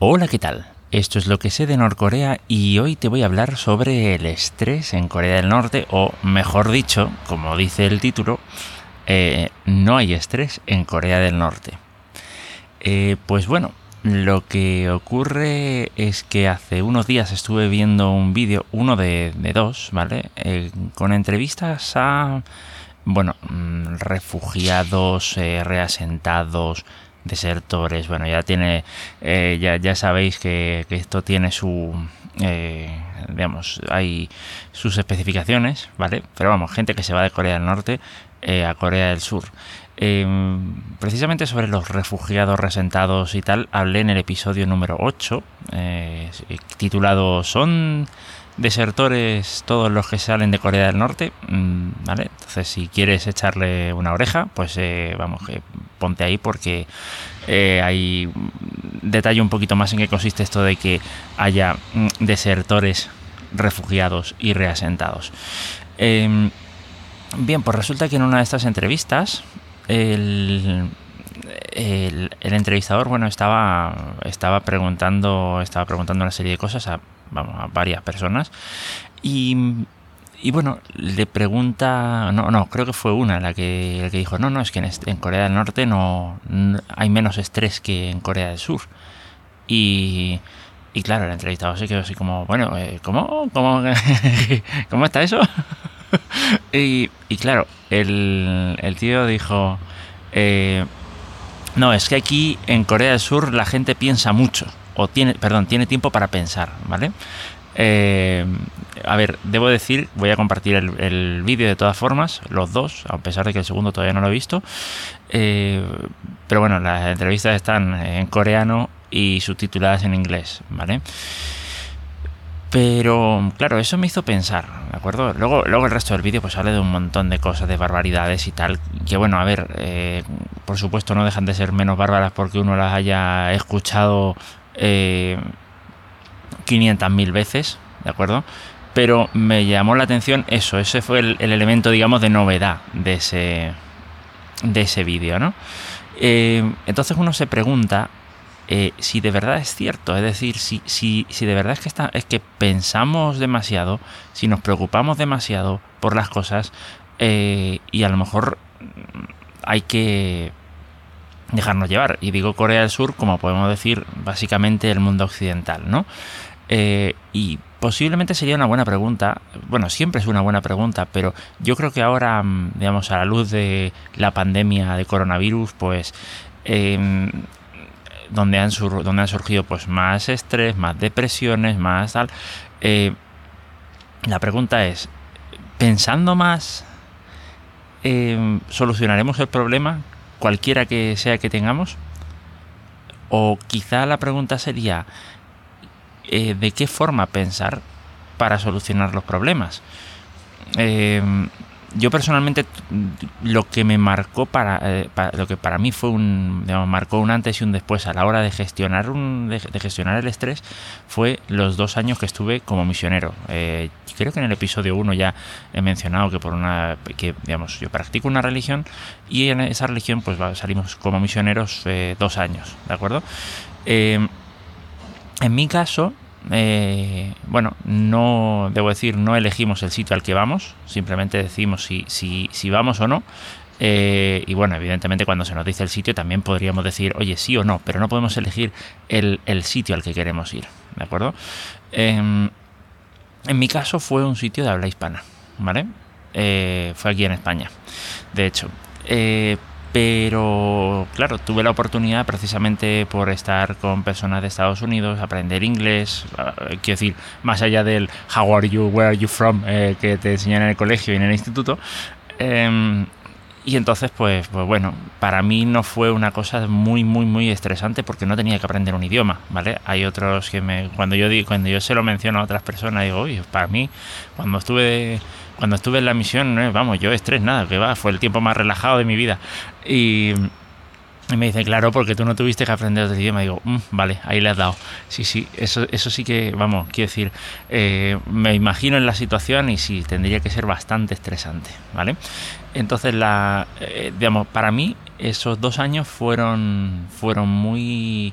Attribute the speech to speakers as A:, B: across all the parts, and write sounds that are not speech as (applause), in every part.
A: Hola, ¿qué tal? Esto es lo que sé de Norcorea y hoy te voy a hablar sobre el estrés en Corea del Norte, o mejor dicho, como dice el título, eh, no hay estrés en Corea del Norte. Eh, pues bueno, lo que ocurre es que hace unos días estuve viendo un vídeo, uno de, dos, ¿vale? Eh, con entrevistas a, bueno, mm, refugiados, reasentados, desertores. Bueno, ya tiene, eh, ya, ya, sabéis que, esto tiene su, eh, digamos, hay sus especificaciones, ¿vale? Pero vamos, gente que se va de Corea del Norte eh, a Corea del Sur. Em, precisamente sobre los refugiados resentados y tal, hablé en el episodio número 8, titulado ¿Son desertores todos los que salen de Corea del Norte, mm, ¿vale? Entonces si quieres echarle una oreja, pues eh, vamos, que ponte ahí porque eh, hay detalle un poquito más en qué consiste esto de que haya mm, desertores refugiados y reasentados. Em, bien, pues resulta que en una de estas entrevistas el, el, entrevistador, bueno, estaba, estaba preguntando, estaba preguntando una serie de cosas a vamos, a varias personas. Y, y bueno, le pregunta, no, no, creo que fue una la que, la que dijo, no, no, es que en, Corea del Norte no, hay menos estrés que en Corea del Sur. Y, y claro, el entrevistado se quedó así como, bueno, eh, ¿cómo? ¿Cómo, (laughs) ¿cómo está eso? (laughs) y, y, claro, el, el tío dijo, eh, no, es que aquí en Corea del Sur la gente piensa mucho o tiene, perdón, tiene tiempo para pensar, ¿vale? Eh, a ver, debo decir, voy a compartir el, vídeo de todas formas, los dos, a pesar de que el segundo todavía no lo he visto. Eh, pero bueno, las entrevistas están en coreano y subtituladas en inglés, ¿vale? Pero claro, eso me hizo pensar, ¿de acuerdo? Luego, luego el resto del vídeo pues habla de un montón de cosas, de barbaridades y tal. Que bueno, a ver, eh, por supuesto no dejan de ser menos bárbaras porque uno las haya escuchado eh, 500.000 veces, ¿de acuerdo? Pero me llamó la atención eso, ese fue el, elemento, digamos, de novedad de ese, de ese vídeo, ¿no? Eh, entonces uno se pregunta eh, si de verdad es cierto, es decir, si, si, si de verdad es que, está, es que pensamos demasiado, si nos preocupamos demasiado por las cosas eh, y a lo mejor hay que dejarnos llevar. Y digo Corea del Sur, como podemos decir, básicamente el mundo occidental, ¿no? Eh, y posiblemente sería una buena pregunta, bueno, siempre es una buena pregunta, pero yo creo que ahora, mm, digamos, a la luz de la pandemia de coronavirus, pues... Em, donde han, donde han surgido pues más estrés, más depresiones, más tal. Eh, la pregunta es, pensando más, em, ¿solucionaremos el problema? Cualquiera que sea que tengamos? O quizá la pregunta sería, eh, ¿de qué forma pensar para solucionar los problemas? Eh, yo personalmente lo que me marcó eh, para, lo que para mí fue un marcó un antes y un después a la hora de gestionar un, de, gestionar el estrés fue los dos años que estuve como misionero. Eh, creo que en el episodio 1 ya he mencionado que por una que digamos yo practico una religión y en esa religión pues salimos como misioneros eh, dos años de acuerdo en mi caso eh, bueno, no, debo decir, no elegimos el sitio al que vamos, simplemente decimos si, si, si vamos o no. Eh, y bueno, evidentemente cuando se nos dice el sitio también podríamos decir, oye, sí o no, pero no podemos elegir el, sitio al que queremos ir, ¿de acuerdo? Em, en mi caso fue un sitio de habla hispana, ¿vale? Eh, fue aquí en España, de hecho. Pero claro, tuve la oportunidad precisamente por estar con personas de Estados Unidos, aprender inglés, eh, quiero decir, más allá del how are you, where are you from, eh, que te enseñan en el colegio y en el instituto. Em, y entonces, pues, pues bueno, para mí no fue una cosa muy, muy, muy estresante porque no tenía que aprender un idioma, ¿vale? Hay otros que me, cuando yo cuando yo se lo menciono a otras personas, digo, oye, para mí, cuando estuve cuando estuve en la misión, vamos, yo estrés nada, que va, fue el tiempo más relajado de mi vida. Y, me dice, claro, porque tú no tuviste que aprender otro idioma. digo, mm, vale, ahí le has dado. Sí, sí, eso, eso sí que, vamos, quiero decir, eh, me imagino en la situación y sí, tendría que ser bastante estresante, ¿vale? Entonces, la, eh, digamos, para mí esos dos años fueron, fueron muy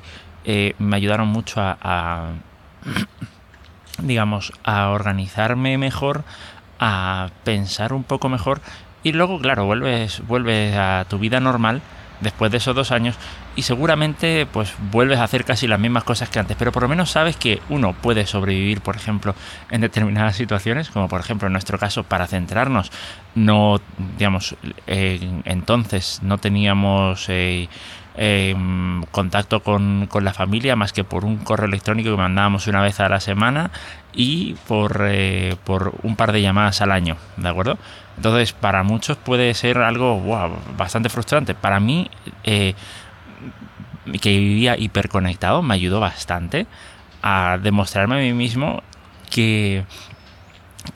A: me ayudaron mucho a (clears throat) digamos, a organizarme mejor, a pensar un poco mejor y luego, claro, vuelves, vuelves a tu vida normal después de esos dos años y seguramente pues vuelves a hacer casi las mismas cosas que antes, pero por lo menos sabes que uno puede sobrevivir, por ejemplo, en determinadas (laughs) situaciones, como por ejemplo en nuestro caso, para centrarnos, no, digamos, entonces no teníamos... Eh, Em, contacto con, la familia más que por un correo electrónico que mandábamos una vez a la semana y por, eh, por un par de llamadas al año, ¿de acuerdo? Entonces, para muchos puede ser algo bastante frustrante. Para mí, eh, que vivía hiperconectado, me ayudó bastante a demostrarme a mí mismo que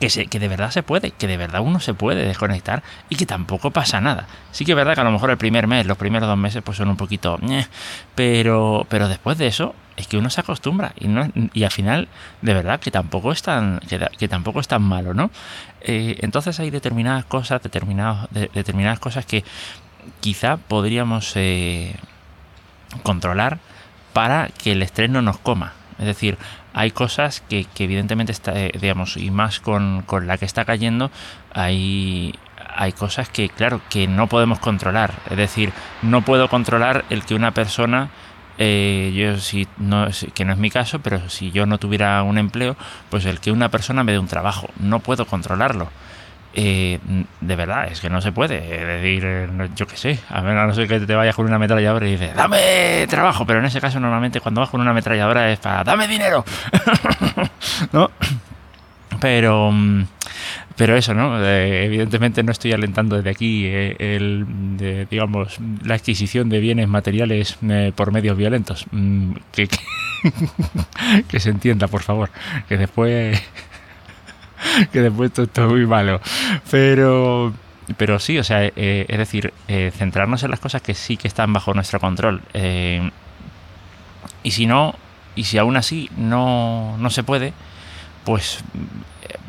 A: que, que de verdad se puede, que de verdad uno se puede desconectar y que tampoco pasa nada. Sí que es verdad que a lo mejor el primer mes, los primeros dos meses, pues son un poquito, pero, pero después de eso es que uno se acostumbra y, no, y al final, de verdad, que tampoco es tan, que, tampoco es tan malo, ¿no? Eh, entonces hay determinadas cosas, determinados, determinadas cosas que quizá podríamos eh, controlar para que el estrés no nos coma. Es decir, hay cosas que, evidentemente, está, eh, digamos, y más con, la que está cayendo, hay, hay cosas que, claro, que no podemos controlar. Es decir, no puedo controlar el que una persona, eh, yo si no, que no es mi caso, pero si yo no tuviera un empleo, pues el que una persona me dé un trabajo, no puedo controlarlo. Eh, de verdad, es que no se puede. Es decir, eh, yo qué sé, a a no ser que te vayas con una ametralladora y dices, dame trabajo, pero en ese caso normalmente cuando vas con una ametralladora es para, dame dinero, (laughs) ¿no? Pero, mm, pero eso, ¿no? Eh, evidentemente no estoy alentando desde aquí el, digamos, la adquisición de bienes materiales por medios violentos. Mm, que, (laughs) que se entienda, por favor, que después (laughs) que después esto es muy malo. Pero, pero sí, o sea, eh, es decir, eh, centrarnos en las cosas que sí que están bajo nuestro control. Eh, y si no, y si aún así no, no se puede, pues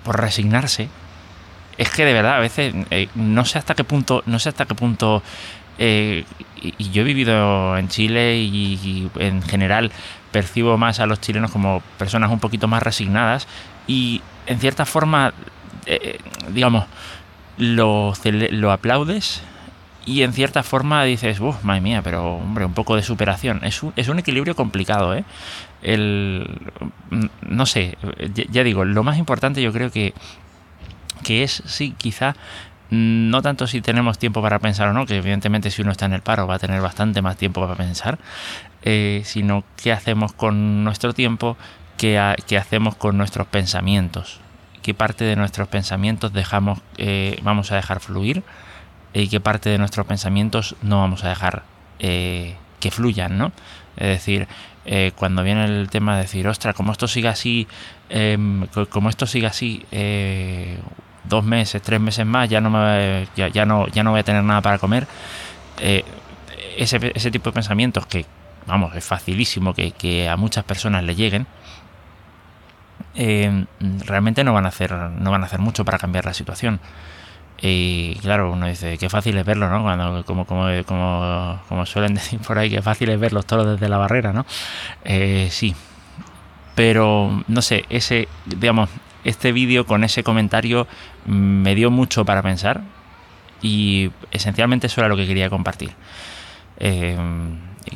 A: por resignarse. Es que de verdad, a veces no sé hasta qué punto, no sé hasta qué punto y, yo he vivido en Chile y, en general percibo más a los chilenos como personas un poquito más resignadas y en cierta forma, eh, digamos, lo, lo aplaudes y en cierta forma dices, uff, madre mía, pero hombre, un poco de superación. Es un, es un equilibrio complicado, ¿eh? El, no sé, ya, digo, lo más importante yo creo que, que es, sí, quizá, no tanto si tenemos tiempo para pensar o no, que evidentemente si uno está en el paro va a tener bastante más tiempo para pensar, eh, sino qué hacemos con nuestro tiempo qué, hacemos con nuestros pensamientos, qué parte de nuestros pensamientos dejamos, eh, vamos a dejar fluir y qué parte de nuestros pensamientos no vamos a dejar eh, que fluyan, ¿no? Es decir, eh, cuando viene el tema de decir, ostras, como esto siga así, em, como esto siga así dos meses, tres meses más, ya no, me, ya, no, ya no voy a tener nada para comer. ese, ese, tipo de pensamientos que, vamos, es facilísimo que, que a muchas personas le lleguen, eh, realmente no van a hacer no van a hacer mucho para cambiar la situación. Y claro uno dice qué fácil es verlo no cuando como como, como, como suelen (laughs) decir por ahí que fácil es ver los desde la barrera no eh, sí. Pero no sé ese digamos este vídeo con ese comentario me dio mucho para pensar y esencialmente eso era lo que quería compartir. Eh,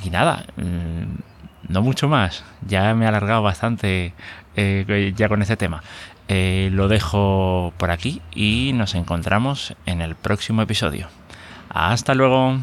A: y nada mm, no mucho más. Ya me he alargado bastante eh, ya con este tema. Eh, lo dejo por aquí y nos encontramos en el próximo episodio. Hasta luego.